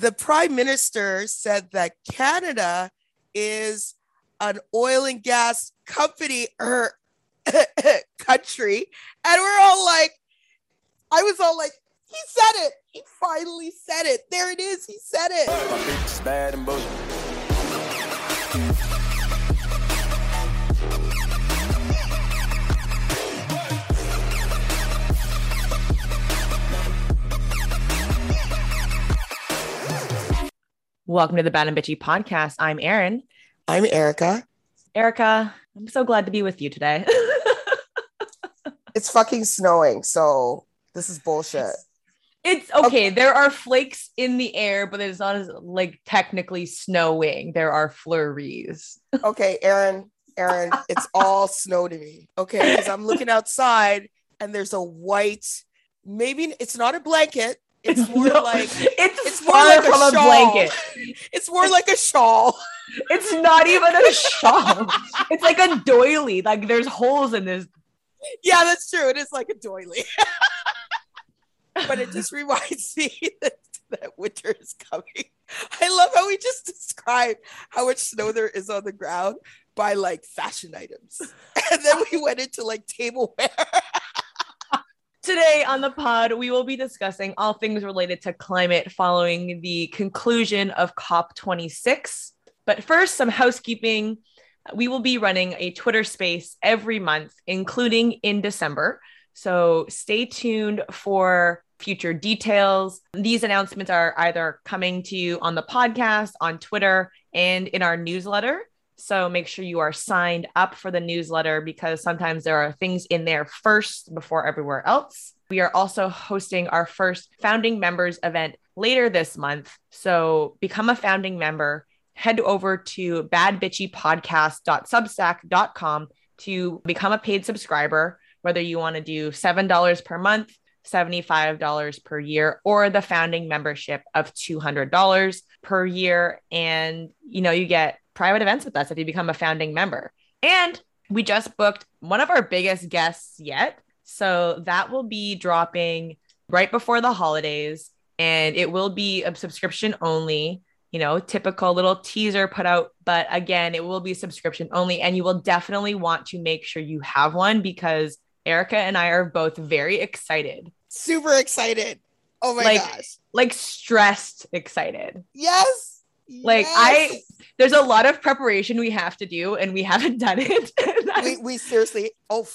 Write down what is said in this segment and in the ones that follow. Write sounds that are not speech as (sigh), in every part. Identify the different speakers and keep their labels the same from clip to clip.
Speaker 1: the prime minister said that Canada is an oil and gas company or er, (laughs) country. And we're all like, I was all like, he said it. He finally said it. There it is. He said it.
Speaker 2: Welcome to the Bad and Bitchy podcast. I'm Erin.
Speaker 1: I'm Erica.
Speaker 2: Erica, I'm so glad to be with you today. (laughs)
Speaker 1: It's fucking snowing. So this is bullshit.
Speaker 2: it's okay. There are flakes in the air, but it's not as like technically snowing. There are flurries. (laughs)
Speaker 1: Okay, Erin, Erin, it's all snow to me. Okay, because I'm looking outside and there's a white, maybe it's not a blanket. It's more (laughs)
Speaker 2: No,
Speaker 1: like
Speaker 2: it's,
Speaker 1: it's more like
Speaker 2: from
Speaker 1: a
Speaker 2: a,
Speaker 1: shawl.
Speaker 2: blanket.
Speaker 1: it's more like a shawl.
Speaker 2: It's not even a shawl. (laughs) it's like a doily. Like there's holes in this.
Speaker 1: Yeah, that's true. It is like a doily. (laughs) but it just reminds me that, that winter is coming. I love how we just described how much snow there is on the ground by like fashion items. And then we went into like tableware.
Speaker 2: Today on the pod, we will be discussing all things related to climate following the conclusion of COP26. But first, some housekeeping. We will be running a Twitter space every month, including in December. So stay tuned for future details. These announcements are either coming to you on the podcast, on Twitter, and in our newsletter. So make sure you are signed up for the newsletter because sometimes there are things in there first before everywhere else. We are also hosting our first founding members event later this month. So become a founding member. Head over to badbitchypodcast.substack.com to become a paid subscriber, whether you want to do $7 per month, $75 per year, or the founding membership of $200 per year. And, you know, you get private events with us if you become a founding member. And we just booked one of our biggest guests yet. So that will be dropping right before the holidays. And it will be a subscription only, you know, typical little teaser put out. But again, it will be subscription only. And you will definitely want to make sure you have one because Erica and I are both very excited,
Speaker 1: Super excited. Oh my
Speaker 2: Like-
Speaker 1: gosh.
Speaker 2: like stressed excited.
Speaker 1: Yes.
Speaker 2: Like,
Speaker 1: Yes.
Speaker 2: I- There's a lot of preparation we have to do, and we haven't done it. (laughs)
Speaker 1: We, we seriously oh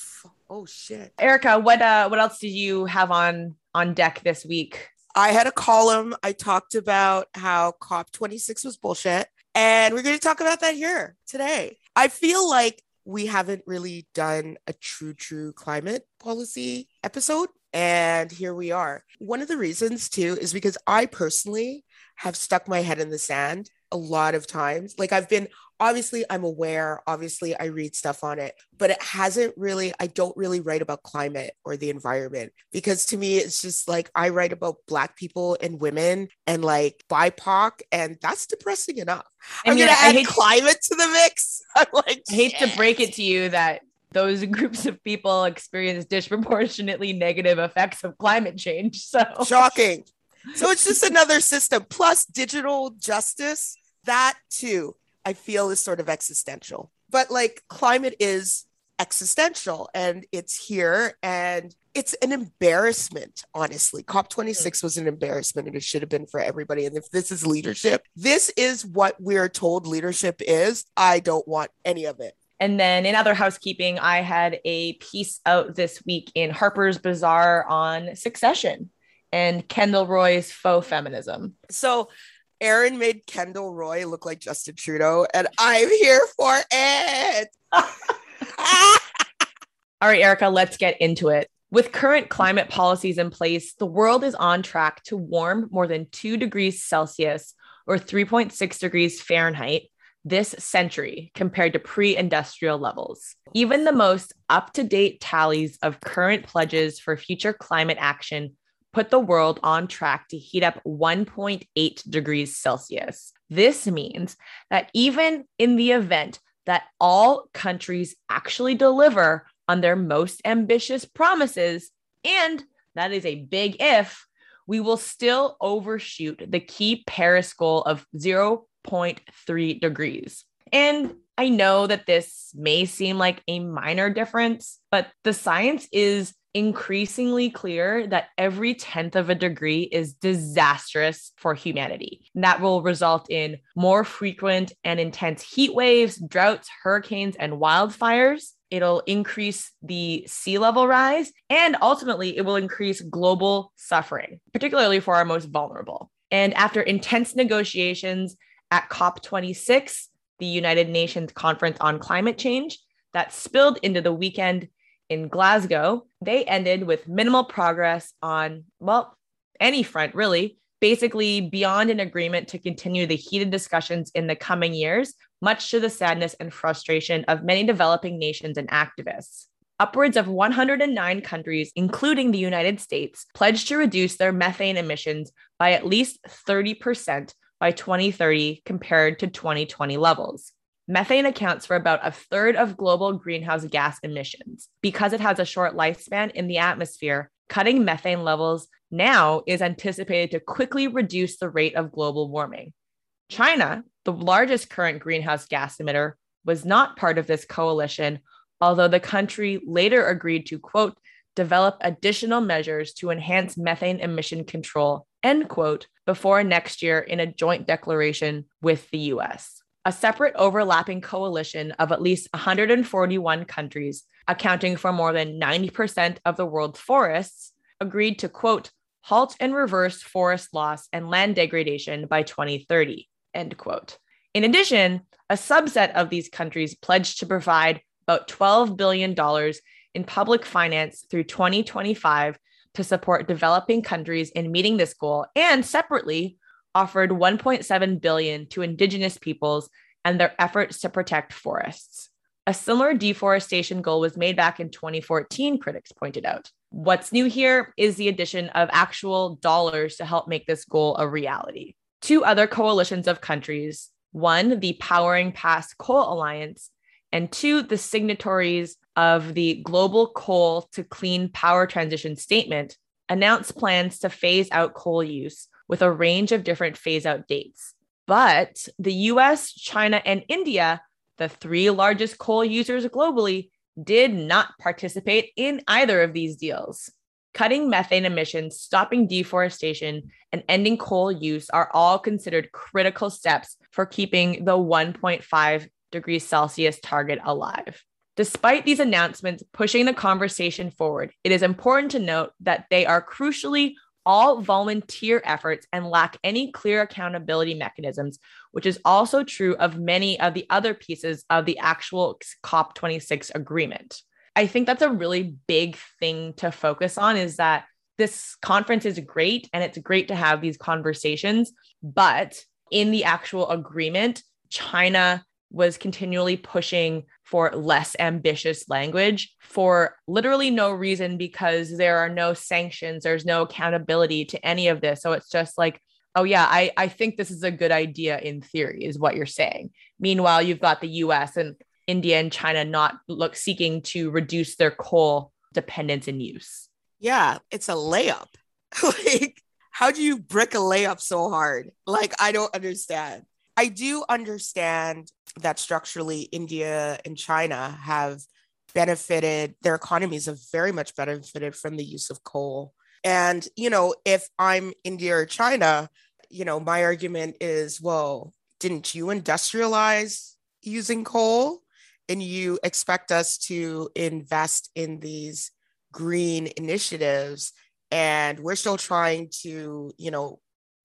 Speaker 1: oh shit.
Speaker 2: Erica, what uh what else did you have on on deck this week?
Speaker 1: I had a column. I talked about how COP26 was bullshit. And we're going to talk about that here today. I feel like we haven't really done a true, true climate policy episode. And here we are. One of the reasons, too, is because I personally have stuck my head in the sand a lot of times. Like I've been obviously I'm aware, obviously I read stuff on it, but it hasn't really I don't really write about climate or the environment because to me it's just like I write about black people and women and like BIPOC and that's depressing enough.
Speaker 2: I
Speaker 1: I'm
Speaker 2: mean,
Speaker 1: going to add climate to the mix. (laughs) I'm like
Speaker 2: I hate to break it to you that those (laughs) groups of people experience disproportionately negative effects of climate change. So
Speaker 1: shocking. So it's just another system plus digital justice. That too, I feel is sort of existential. But like climate is existential and it's here and it's an embarrassment, honestly. COP26 was an embarrassment and it should have been for everybody. And if this is leadership, this is what we're told leadership is. I don't want any of it.
Speaker 2: And then in other housekeeping, I had a piece out this week in Harper's Bazaar on succession and Kendall Roy's faux feminism.
Speaker 1: So Erin made Kendall Roy look like Justin Trudeau, and I'm here for it. (laughs)
Speaker 2: All right, Erica, let's get into it. With current climate policies in place, the world is on track to warm more than 2 degrees Celsius or 3.6 degrees Fahrenheit this century compared to pre industrial levels. Even the most up to date tallies of current pledges for future climate action put the world on track to heat up 1.8 degrees Celsius. This means that even in the event that all countries actually deliver on their most ambitious promises, and that is a big if, we will still overshoot the key Paris goal of 0.3 degrees. And I know that this may seem like a minor difference, but the science is increasingly clear that every tenth of a degree is disastrous for humanity. And that will result in more frequent and intense heat waves, droughts, hurricanes, and wildfires. It'll increase the sea level rise, and ultimately, it will increase global suffering, particularly for our most vulnerable. And after intense negotiations at COP26, the United Nations Conference on Climate Change, that spilled into the weekend in Glasgow, they ended with minimal progress on, well, any front really, basically beyond an agreement to continue the heated discussions in the coming years, much to the sadness and frustration of many developing nations and activists. Upwards of 109 countries, including the United States, pledged to reduce their methane emissions by at least 30% by 2030 compared to 2020 levels. Methane accounts for about a third of global greenhouse gas emissions. Because it has a short lifespan in the atmosphere, cutting methane levels now is anticipated to quickly reduce the rate of global warming. China, the largest current greenhouse gas emitter, was not part of this coalition, although the country later agreed to, quote, develop additional measures to enhance methane emission control, end quote, before next year in a joint declaration with the US a separate overlapping coalition of at least 141 countries, accounting for more than 90% of the world's forests, agreed to quote, halt and reverse forest loss and land degradation by 2030, end quote. In addition, a subset of these countries pledged to provide about $12 billion in public finance through 2025 to support developing countries in meeting this goal and separately offered 1.7 billion to indigenous peoples and their efforts to protect forests. A similar deforestation goal was made back in 2014, critics pointed out. What's new here is the addition of actual dollars to help make this goal a reality. Two other coalitions of countries one, the Powering Past Coal Alliance, and two, the signatories of the Global Coal to Clean Power Transition Statement announced plans to phase out coal use with a range of different phase out dates. But the US, China, and India, the three largest coal users globally, did not participate in either of these deals. Cutting methane emissions, stopping deforestation, and ending coal use are all considered critical steps for keeping the 1.5 degrees Celsius target alive. Despite these announcements pushing the conversation forward, it is important to note that they are crucially all volunteer efforts and lack any clear accountability mechanisms, which is also true of many of the other pieces of the actual COP26 agreement. I think that's a really big thing to focus on is that this conference is great and it's great to have these conversations, but in the actual agreement, China was continually pushing for less ambitious language for literally no reason because there are no sanctions, there's no accountability to any of this. So it's just like, oh, yeah, I, I think this is a good idea in theory, is what you're saying. Meanwhile, you've got the US and India and China not look seeking to reduce their coal dependence and use.
Speaker 1: Yeah, it's a layup. (laughs) like, how do you brick a layup so hard? Like, I don't understand. I do understand that structurally India and China have benefited, their economies have very much benefited from the use of coal. And, you know, if I'm India or China, you know, my argument is, well, didn't you industrialize using coal? And you expect us to invest in these green initiatives. And we're still trying to, you know,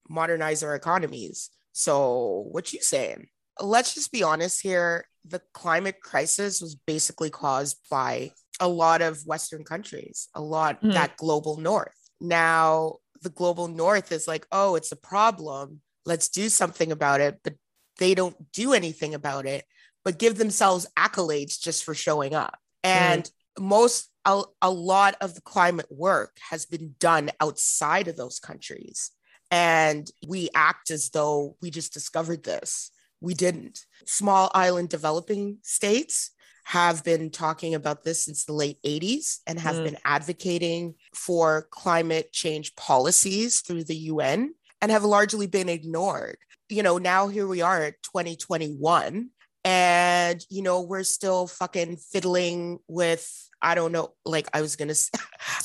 Speaker 1: modernize our economies. So what you saying? let's just be honest here. The climate crisis was basically caused by a lot of Western countries, a lot mm. that global north. Now, the global north is like, oh, it's a problem. Let's do something about it. But they don't do anything about it, but give themselves accolades just for showing up. And mm. most, a, a lot of the climate work has been done outside of those countries. And we act as though we just discovered this we didn't. Small island developing states have been talking about this since the late 80s and have
Speaker 2: Mm.
Speaker 1: been advocating for climate change policies through the UN and have largely been ignored. You know, now here we are at 2021 and you know, we're still fucking fiddling with I don't know, like I was going (laughs) to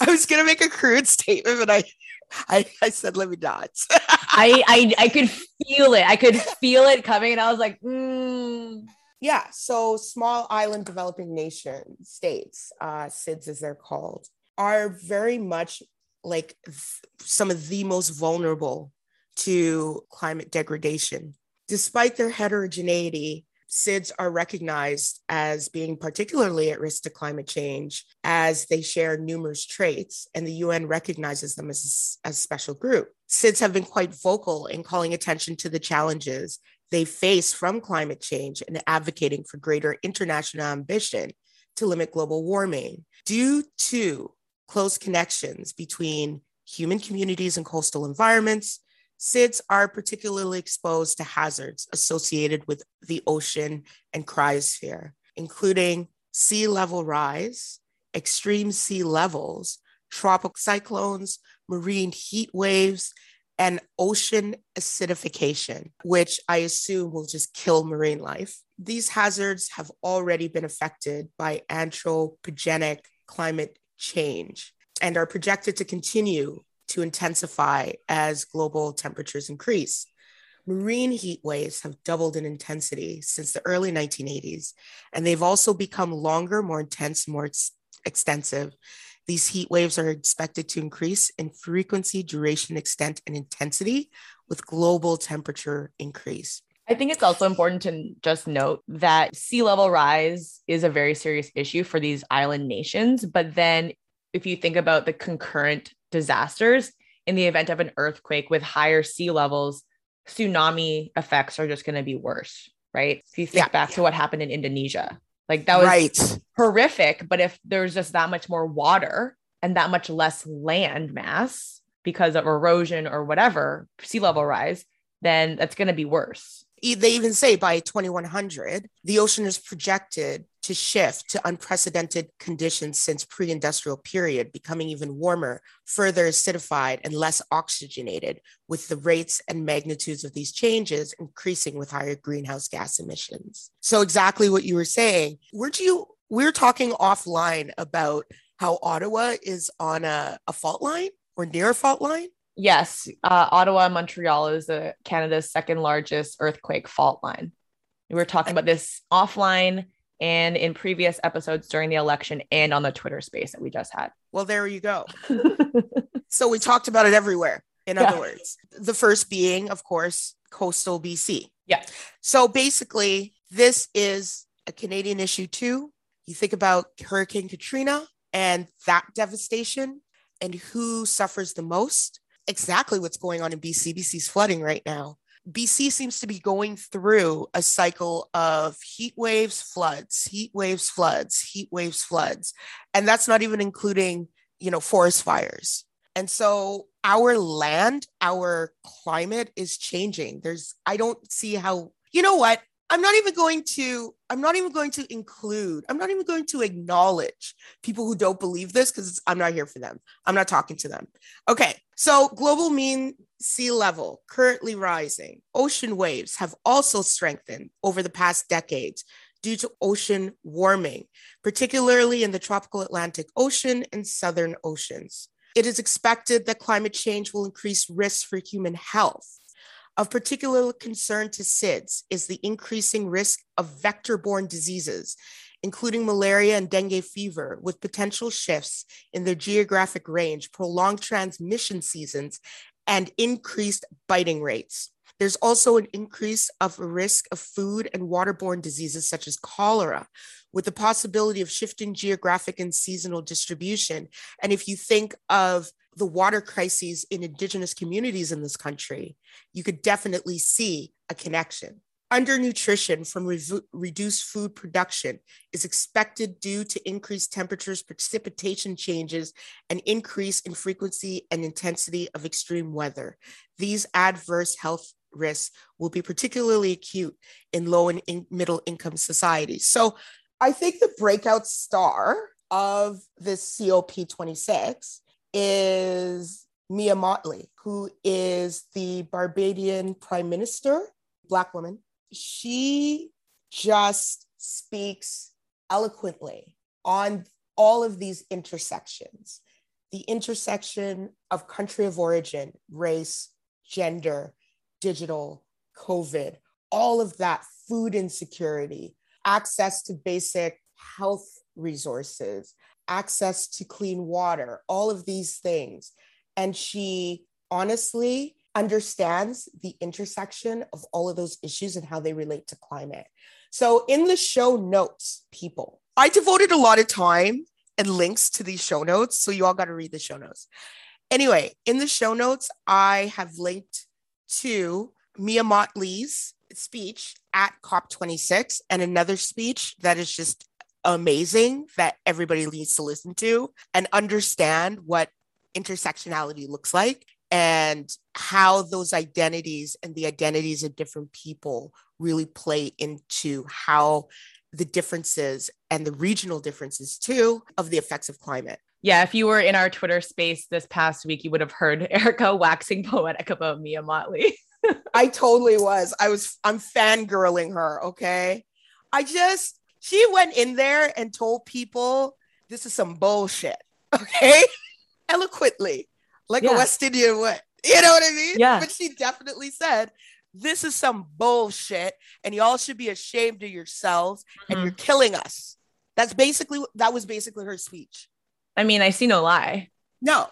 Speaker 1: I was going to make a crude statement but I I, I said let me not. (laughs)
Speaker 2: I, I I could feel it. I could feel it coming, and I was like, mm.
Speaker 1: Yeah, so small island developing nation states, uh, SIDS as they're called, are very much like th- some of the most vulnerable to climate degradation. Despite their heterogeneity, SIDS are recognized as being particularly at risk to climate change as they share numerous traits, and the UN recognizes them as a, special group. SIDS have been quite vocal in calling attention to the challenges they face from climate change and advocating for greater international ambition to limit global warming. Due to close connections between human communities and coastal environments, SIDS are particularly exposed to hazards associated with the ocean and cryosphere, including sea level rise, extreme sea levels, tropical cyclones, marine heat waves, and ocean acidification, which I assume will just kill marine life. These hazards have already been affected by anthropogenic climate change and are projected to continue to intensify as global temperatures increase. Marine heat waves have doubled in intensity since the early 1980s, and they've also become longer, more intense, more ex- extensive. These heat waves are expected to increase in frequency, duration, extent, and intensity with global temperature increase.
Speaker 2: I think it's also important to just note that sea level rise is a very serious issue for these island nations. But then, if you think about the concurrent disasters in the event of an earthquake with higher sea levels, tsunami effects are just going to be worse, right? If you think
Speaker 1: Yeah.
Speaker 2: back to what happened in Indonesia, like that was
Speaker 1: right.
Speaker 2: horrific. But if there's just that much more water and that much less land mass because of erosion or whatever, sea level rise, then that's going to be worse.
Speaker 1: They even say by 2100, the ocean is projected to shift to unprecedented conditions since pre-industrial period, becoming even warmer, further acidified, and less oxygenated, with the rates and magnitudes of these changes increasing with higher greenhouse gas emissions. So exactly what you were saying. Weren't you? we're talking offline about how Ottawa is on a, a fault line or near a fault line.
Speaker 2: Yes, uh, Ottawa, Montreal is the Canada's second largest earthquake fault line. We were talking about this offline and in previous episodes during the election and on the Twitter space that we just had.
Speaker 1: Well, there you go. (laughs) So we talked about it everywhere. In
Speaker 2: Yeah.
Speaker 1: other words, the first being, of course, coastal BC.
Speaker 2: Yeah.
Speaker 1: So basically, this is a Canadian issue too. You think about Hurricane Katrina and that devastation and who suffers the most. Exactly what's going on in BC. BC's flooding right now. BC seems to be going through a cycle of heat waves, floods, heat waves, floods, heat waves, floods. And that's not even including, you know, forest fires. And so our land, our climate is changing. There's, I don't see how, you know what? I'm not even going to, I'm not even going to include, I'm not even going to acknowledge people who don't believe this because I'm not here for them. I'm not talking to them. Okay. So global mean sea level currently rising. Ocean waves have also strengthened over the past decades due to ocean warming, particularly in the tropical Atlantic Ocean and Southern oceans. It is expected that climate change will increase risks for human health. Of particular concern to SIDS is the increasing risk of vector borne diseases, including malaria and dengue fever, with potential shifts in their geographic range, prolonged transmission seasons, and increased biting rates. There's also an increase of risk of food and waterborne diseases such as cholera, with the possibility of shifting geographic and seasonal distribution. And if you think of the water crises in indigenous communities in this country, you could definitely see a connection. Undernutrition from revu- reduced food production is expected due to increased temperatures, precipitation changes, and increase in frequency and intensity of extreme weather. These adverse health risks will be particularly acute in low and in- middle income societies. So I think the breakout star of this COP26 is Mia Mottley, who is the Barbadian prime minister, Black woman. She just speaks eloquently on all of these intersections the intersection of country of origin, race, gender, digital, COVID, all of that, food insecurity, access to basic health resources, access to clean water, all of these things. And she honestly understands the intersection of all of those issues and how they relate to climate. So, in the show notes, people, I devoted a lot of time and links to these show notes. So, you all got to read the show notes. Anyway, in the show notes, I have linked to Mia Mottley's speech at COP26 and another speech that is just amazing that everybody needs to listen to and understand what intersectionality looks like and how those identities and the identities of different people really play into how the differences and the regional differences too of the effects of climate.
Speaker 2: Yeah, if you were in our Twitter space this past week, you would have heard (laughs) Erica waxing poetic about Mia Mottley. (laughs)
Speaker 1: I totally was. I was, I'm fangirling her. Okay. I just, she went in there and told people this is some bullshit. (laughs) Okay. Eloquently, like yeah. a West Indian way. You know what I mean?
Speaker 2: Yeah.
Speaker 1: But she definitely said, this is some bullshit and y'all should be ashamed of yourselves mm-hmm. and you're killing us. That's basically, that was basically her speech.
Speaker 2: I mean, I see no lie.
Speaker 1: No,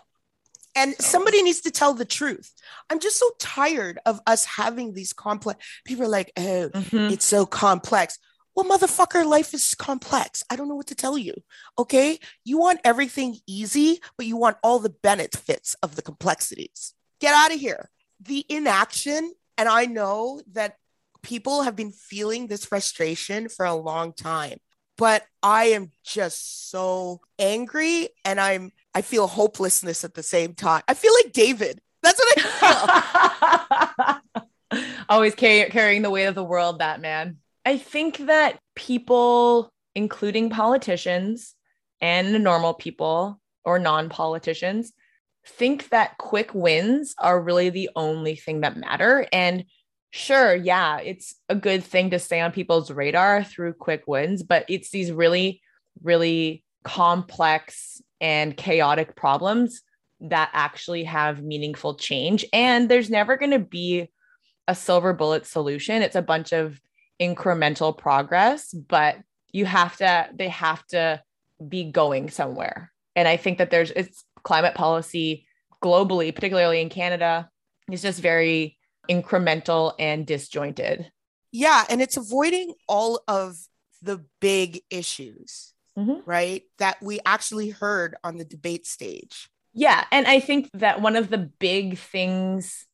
Speaker 1: and somebody needs to tell the truth. I'm just so tired of us having these complex. People are like, oh, mm-hmm. it's so complex. Well, motherfucker, life is complex. I don't know what to tell you. Okay. You want everything easy, but you want all the benefits of the complexities. Get out of here. The inaction, and I know that people have been feeling this frustration for a long time, but I am just so angry and I'm I feel hopelessness at the same time. I feel like David. That's what
Speaker 2: I feel. (laughs) Always carry, carrying the weight of the world, that man. I think that people, including politicians and normal people or non politicians, think that quick wins are really the only thing that matter. And sure, yeah, it's a good thing to stay on people's radar through quick wins, but it's these really, really complex and chaotic problems that actually have meaningful change. And there's never going to be a silver bullet solution. It's a bunch of incremental progress, but you have to, they have to be going somewhere. And I think that there's, it's climate policy globally, particularly in Canada, is just very incremental and disjointed.
Speaker 1: Yeah. And it's avoiding all of the big issues mm-hmm. right? That we actually heard on the debate stage.
Speaker 2: Yeah. And I think that one of the big things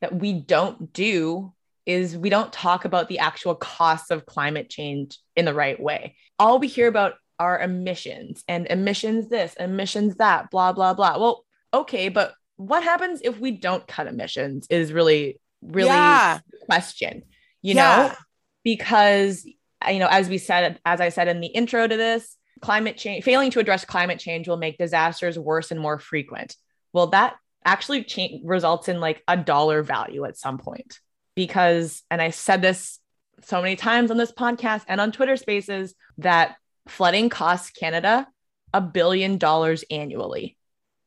Speaker 2: that we don't do is we don't talk about the actual costs of climate change in the right way. All we hear about are emissions and emissions this, emissions that, blah, blah, blah. Well, okay, but what happens if we don't cut emissions is really, really yeah. question, you yeah. know? Because, you know, as we said, as I said in the intro to this, climate change, failing to address climate change will make disasters worse and more frequent. Well, that actually cha- results in like a dollar value at some point because, and I said this so many times on this podcast and on Twitter spaces, that flooding costs Canada a billion dollars annually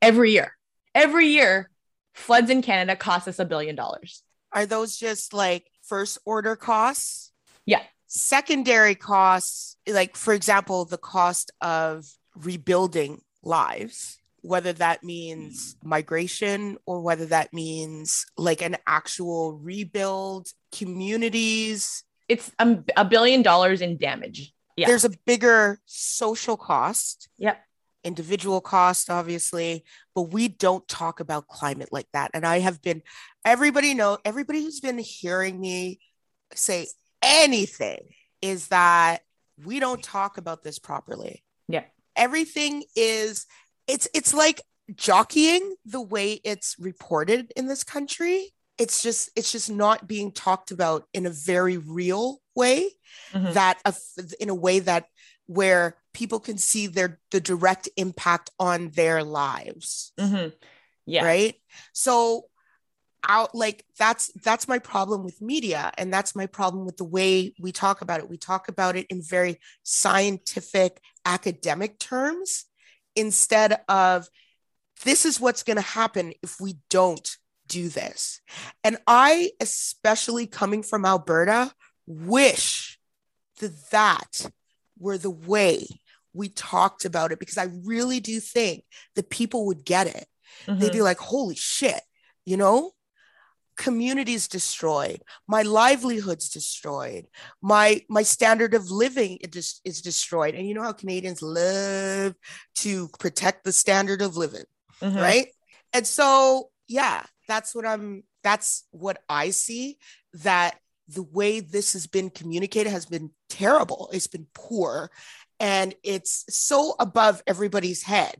Speaker 2: every year. Every year, floods in Canada cost us a billion dollars.
Speaker 1: Are those just like first order costs?
Speaker 2: Yeah
Speaker 1: secondary costs, like for example, the cost of rebuilding lives, whether that means mm. migration or whether that means like an actual rebuild, communities.
Speaker 2: It's a, a billion dollars in damage.
Speaker 1: Yeah. There's a bigger social cost.
Speaker 2: Yep.
Speaker 1: Individual cost, obviously, but we don't talk about climate like that. And I have been, everybody know, everybody who's been hearing me say anything is that we don't talk about this properly.
Speaker 2: Yeah.
Speaker 1: Everything is it's it's like jockeying the way it's reported in this country. It's just it's just not being talked about in a very real way mm-hmm. that in a way that where people can see their the direct impact on their lives.
Speaker 2: mm-hmm. Yeah.
Speaker 1: Right. So out like that's that's my problem with media and that's my problem with the way we talk about it we talk about it in very scientific academic terms instead of this is what's going to happen if we don't do this. And i especially coming from alberta wish that that were the way we talked about it because i really do think that people would get it. They'd
Speaker 2: Mhm.
Speaker 1: be like holy shit you know communities destroyed my livelihood's destroyed my my standard of living just is destroyed. And you know how canadians love to protect the standard of living
Speaker 2: Mhm.
Speaker 1: right? And so yeah that's what i'm that's what i see that the way this has been communicated has been terrible. It's been poor. And it's so above everybody's head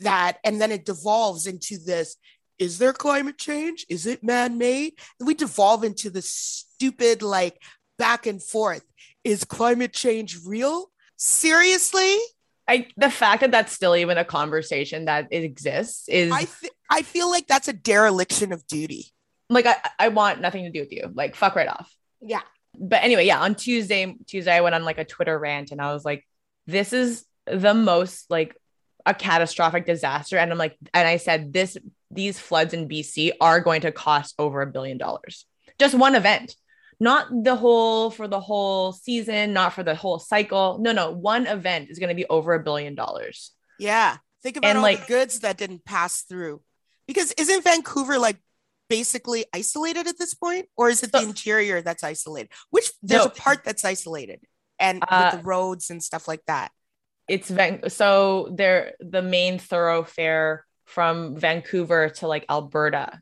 Speaker 1: that and then it devolves into this is there climate change? Is it man-made? And we devolve into this stupid like back and forth. Is climate change real? Seriously?
Speaker 2: I the fact that that's still even a conversation that it exists is
Speaker 1: i th- i feel like that's a dereliction of duty.
Speaker 2: Like I, I want nothing to do with you. Like fuck right off.
Speaker 1: yeah.
Speaker 2: But anyway, yeah, on Tuesday, Tuesday I went on like a Twitter rant and I was like, this is the most like a catastrophic disaster. And I'm like, and I said this these floods in BC are going to cost over a billion dollars. Just one event. Not the whole for the whole season, not for the whole cycle. No, no, one event is going to be over a billion dollars.
Speaker 1: Yeah. Think about
Speaker 2: And,
Speaker 1: all
Speaker 2: like-
Speaker 1: the goods that didn't pass through. Because isn't Vancouver like basically isolated at this point? Or is it the
Speaker 2: So-
Speaker 1: interior that's isolated? Which there's
Speaker 2: No.
Speaker 1: a part that's isolated and
Speaker 2: Uh,
Speaker 1: with the roads and stuff like that.
Speaker 2: it's Van- so they're the main thoroughfare from Vancouver to like Alberta.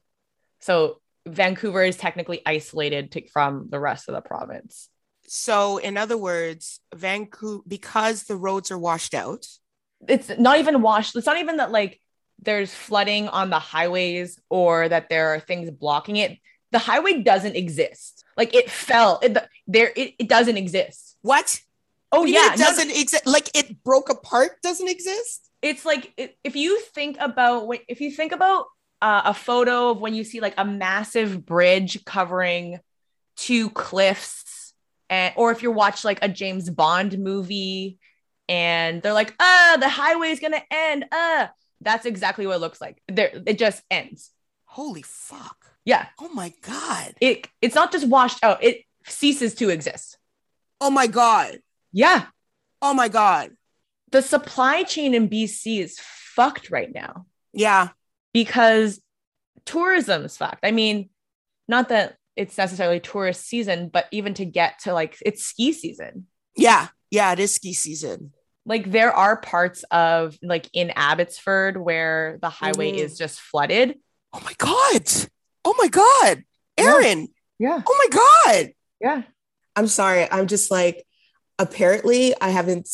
Speaker 2: So Vancouver is technically isolated to, from the rest of the province.
Speaker 1: So in other words, Vancouver because the roads are washed out.
Speaker 2: It's not even washed. It's not even that like there's flooding on the highways or that there are things blocking it. The highway doesn't exist. Like it fell. It, there it, it doesn't exist.
Speaker 1: What?
Speaker 2: Oh
Speaker 1: What do you mean
Speaker 2: yeah,
Speaker 1: it
Speaker 2: no, no,
Speaker 1: doesn't exist. Like it broke apart, doesn't exist.
Speaker 2: It's like if you think about when- if you think about uh, a photo of when you see like a massive bridge covering two cliffs and or if you watch like a James Bond movie and they're like ah the highway is gonna end uh that's exactly what it looks like there it just ends
Speaker 1: Holy fuck.
Speaker 2: yeah
Speaker 1: Oh my god.
Speaker 2: it it's not just washed out it ceases to exist
Speaker 1: Oh my god.
Speaker 2: yeah
Speaker 1: Oh my god.
Speaker 2: The supply chain in BC is fucked right now
Speaker 1: Yeah.
Speaker 2: because tourism is fucked. I mean, not that it's necessarily tourist season, but even to get to like it's ski season.
Speaker 1: Yeah. Yeah. It is ski season.
Speaker 2: Like there are parts of like in Abbotsford where the highway
Speaker 1: Mhm.
Speaker 2: is just flooded.
Speaker 1: Oh my god. Oh my god. Erin.
Speaker 2: Yeah.
Speaker 1: Oh my god.
Speaker 2: Yeah.
Speaker 1: I'm sorry. I'm just like, apparently, I haven't.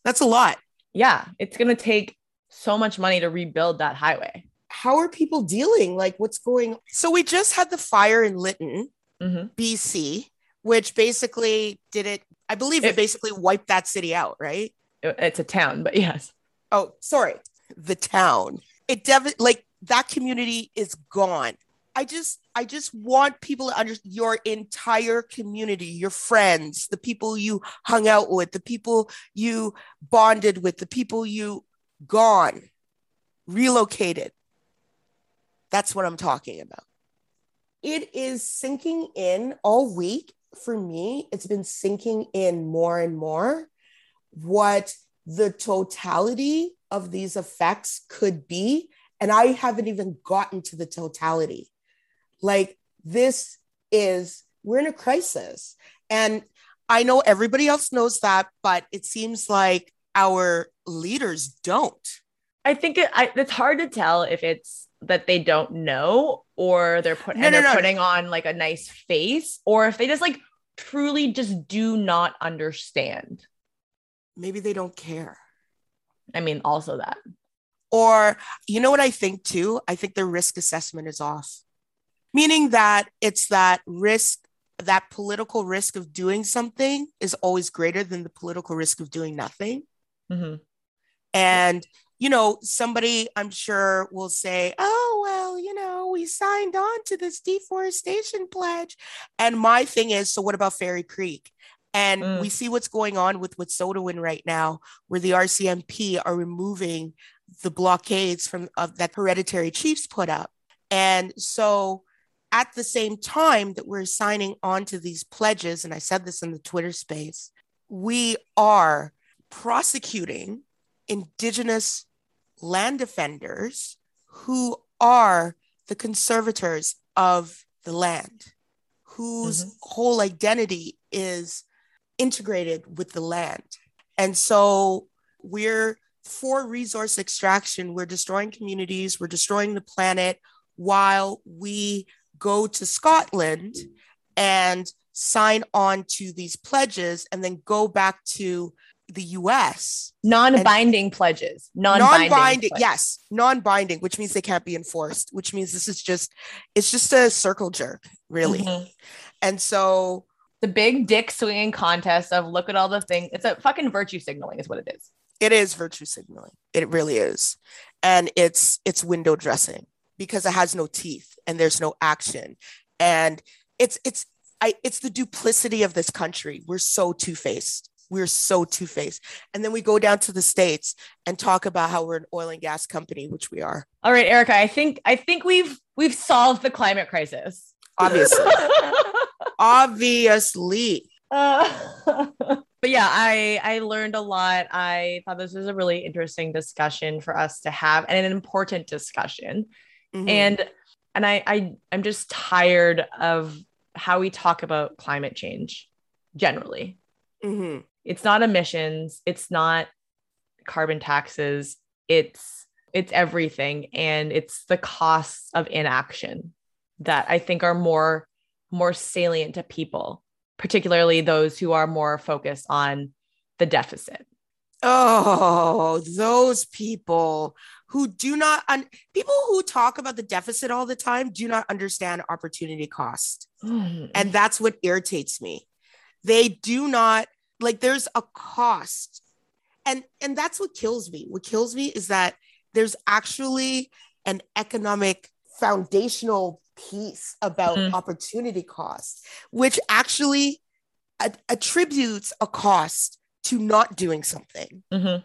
Speaker 1: S- That's a lot.
Speaker 2: Yeah. It's going to take so much money to rebuild that highway.
Speaker 1: How are people dealing? Like, what's going So, we just had the fire in Lytton,
Speaker 2: Mhm.
Speaker 1: BC, which basically did it. I believe it,
Speaker 2: It-
Speaker 1: basically wiped that city out, right?
Speaker 2: It's a town, but yes.
Speaker 1: Oh, sorry. The town. It dev- like that community is gone. I just I just want people to understand your entire community, your friends, the people you hung out with, the people you bonded with, the people you gone, relocated. That's what I'm talking about. It is sinking in all week for me. It's been sinking in more and more what the totality of these effects could be. And I haven't even gotten to the totality. Like, this is, we're in a crisis. And I know everybody else knows that, but it seems like our leaders don't.
Speaker 2: I think it, I, it's hard to tell if it's that they don't know or they're put
Speaker 1: No,
Speaker 2: and
Speaker 1: no,
Speaker 2: they're
Speaker 1: no.
Speaker 2: putting on like a nice face or if they just like truly just do not understand.
Speaker 1: Maybe they don't care.
Speaker 2: I mean, also that.
Speaker 1: Or, you know what I think too? I think the risk assessment is off, meaning that it's that risk that political risk of doing something is always greater than the political risk of doing nothing.
Speaker 2: Mm-hmm.
Speaker 1: And, you know, somebody I'm sure will say, oh, well, you know, we signed on to this deforestation pledge. And my thing is, so what about Fairy Creek? And
Speaker 2: Mm.
Speaker 1: we see what's going on with Wet'suwet'en right now, where the RCMP are removing the blockades from of that hereditary chiefs put up. And so at the same time that we're signing on to these pledges, and I said this in the Twitter space, we are prosecuting indigenous land defenders who are the conservators of the land, whose
Speaker 2: Mhm.
Speaker 1: whole identity is integrated with the land. And so we're for resource extraction, we're destroying communities, we're destroying the planet while we go to Scotland and sign on to these pledges and then go back to the US.
Speaker 2: Non-binding pledges. Non-binding.
Speaker 1: Non-binding, yes, non-binding, which means they can't be enforced, which means this is just it's just a circle jerk, really.
Speaker 2: Mhm.
Speaker 1: And so
Speaker 2: The big dick swinging contest of look at all the things. It's a fucking virtue signaling, is what it is.
Speaker 1: it is virtue signaling. It really is. And it's it's window dressing because it has no teeth and there's no action. And it's it's I it's the duplicity of this country. We're so two-faced. We're so two-faced. And then we go down to the states and talk about how we're an oil and gas company, which we are.
Speaker 2: All right, Erica. I think I think we've we've solved the climate crisis.
Speaker 1: Obviously. (laughs) Obviously.
Speaker 2: Uh, (laughs) but yeah, I I learned a lot. I thought this was a really interesting discussion for us to have and an important discussion.
Speaker 1: Mhm.
Speaker 2: And and I I I'm just tired of how we talk about climate change generally.
Speaker 1: Mhm.
Speaker 2: It's not emissions, it's not carbon taxes, it's it's everything and it's the costs of inaction that I think are more more salient to people, particularly those who are more focused on the deficit.
Speaker 1: Oh, those people who do not, un- people who talk about the deficit all the time do not understand opportunity cost. And that's what irritates me. They do not, like, there's a cost. And, and that's what kills me. What kills me is that there's actually an economic foundational piece about
Speaker 2: Mhm.
Speaker 1: opportunity cost, which actually attributes a cost to not doing something.
Speaker 2: Mhm.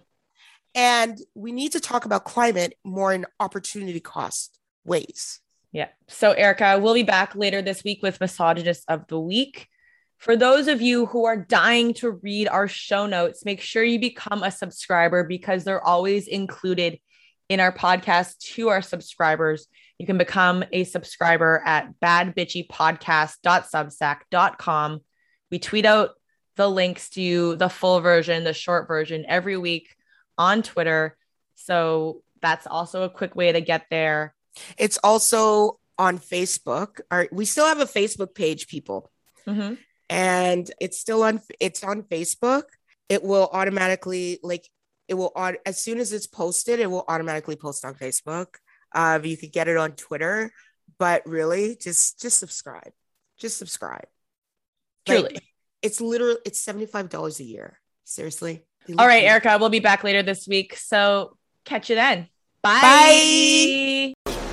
Speaker 1: And we need to talk about climate more in opportunity cost ways.
Speaker 2: Yeah. So, Erica, we'll be back later this week with Misogynist of the Week. For those of you who are dying to read our show notes, make sure you become a subscriber because they're always included in our podcast to our subscribers. You can become a subscriber at badbitchypodcast.substack.com. We tweet out the links to the full version, the short version every week on Twitter. So that's also a quick way to get there.
Speaker 1: It's also on Facebook. Our, we still have a Facebook page, people,
Speaker 2: Mhm.
Speaker 1: and it's still on. It's on Facebook. It will automatically like it will as soon as it's posted, it will automatically post on Facebook. Uh, you could get it on Twitter, but really, just just subscribe. Just subscribe. Like,
Speaker 2: Truly.
Speaker 1: It's literally it's seventy five dollars a year. Seriously.
Speaker 2: All right, Erica, we'll be back later this week. So catch you then.
Speaker 1: Bye.
Speaker 2: Bye.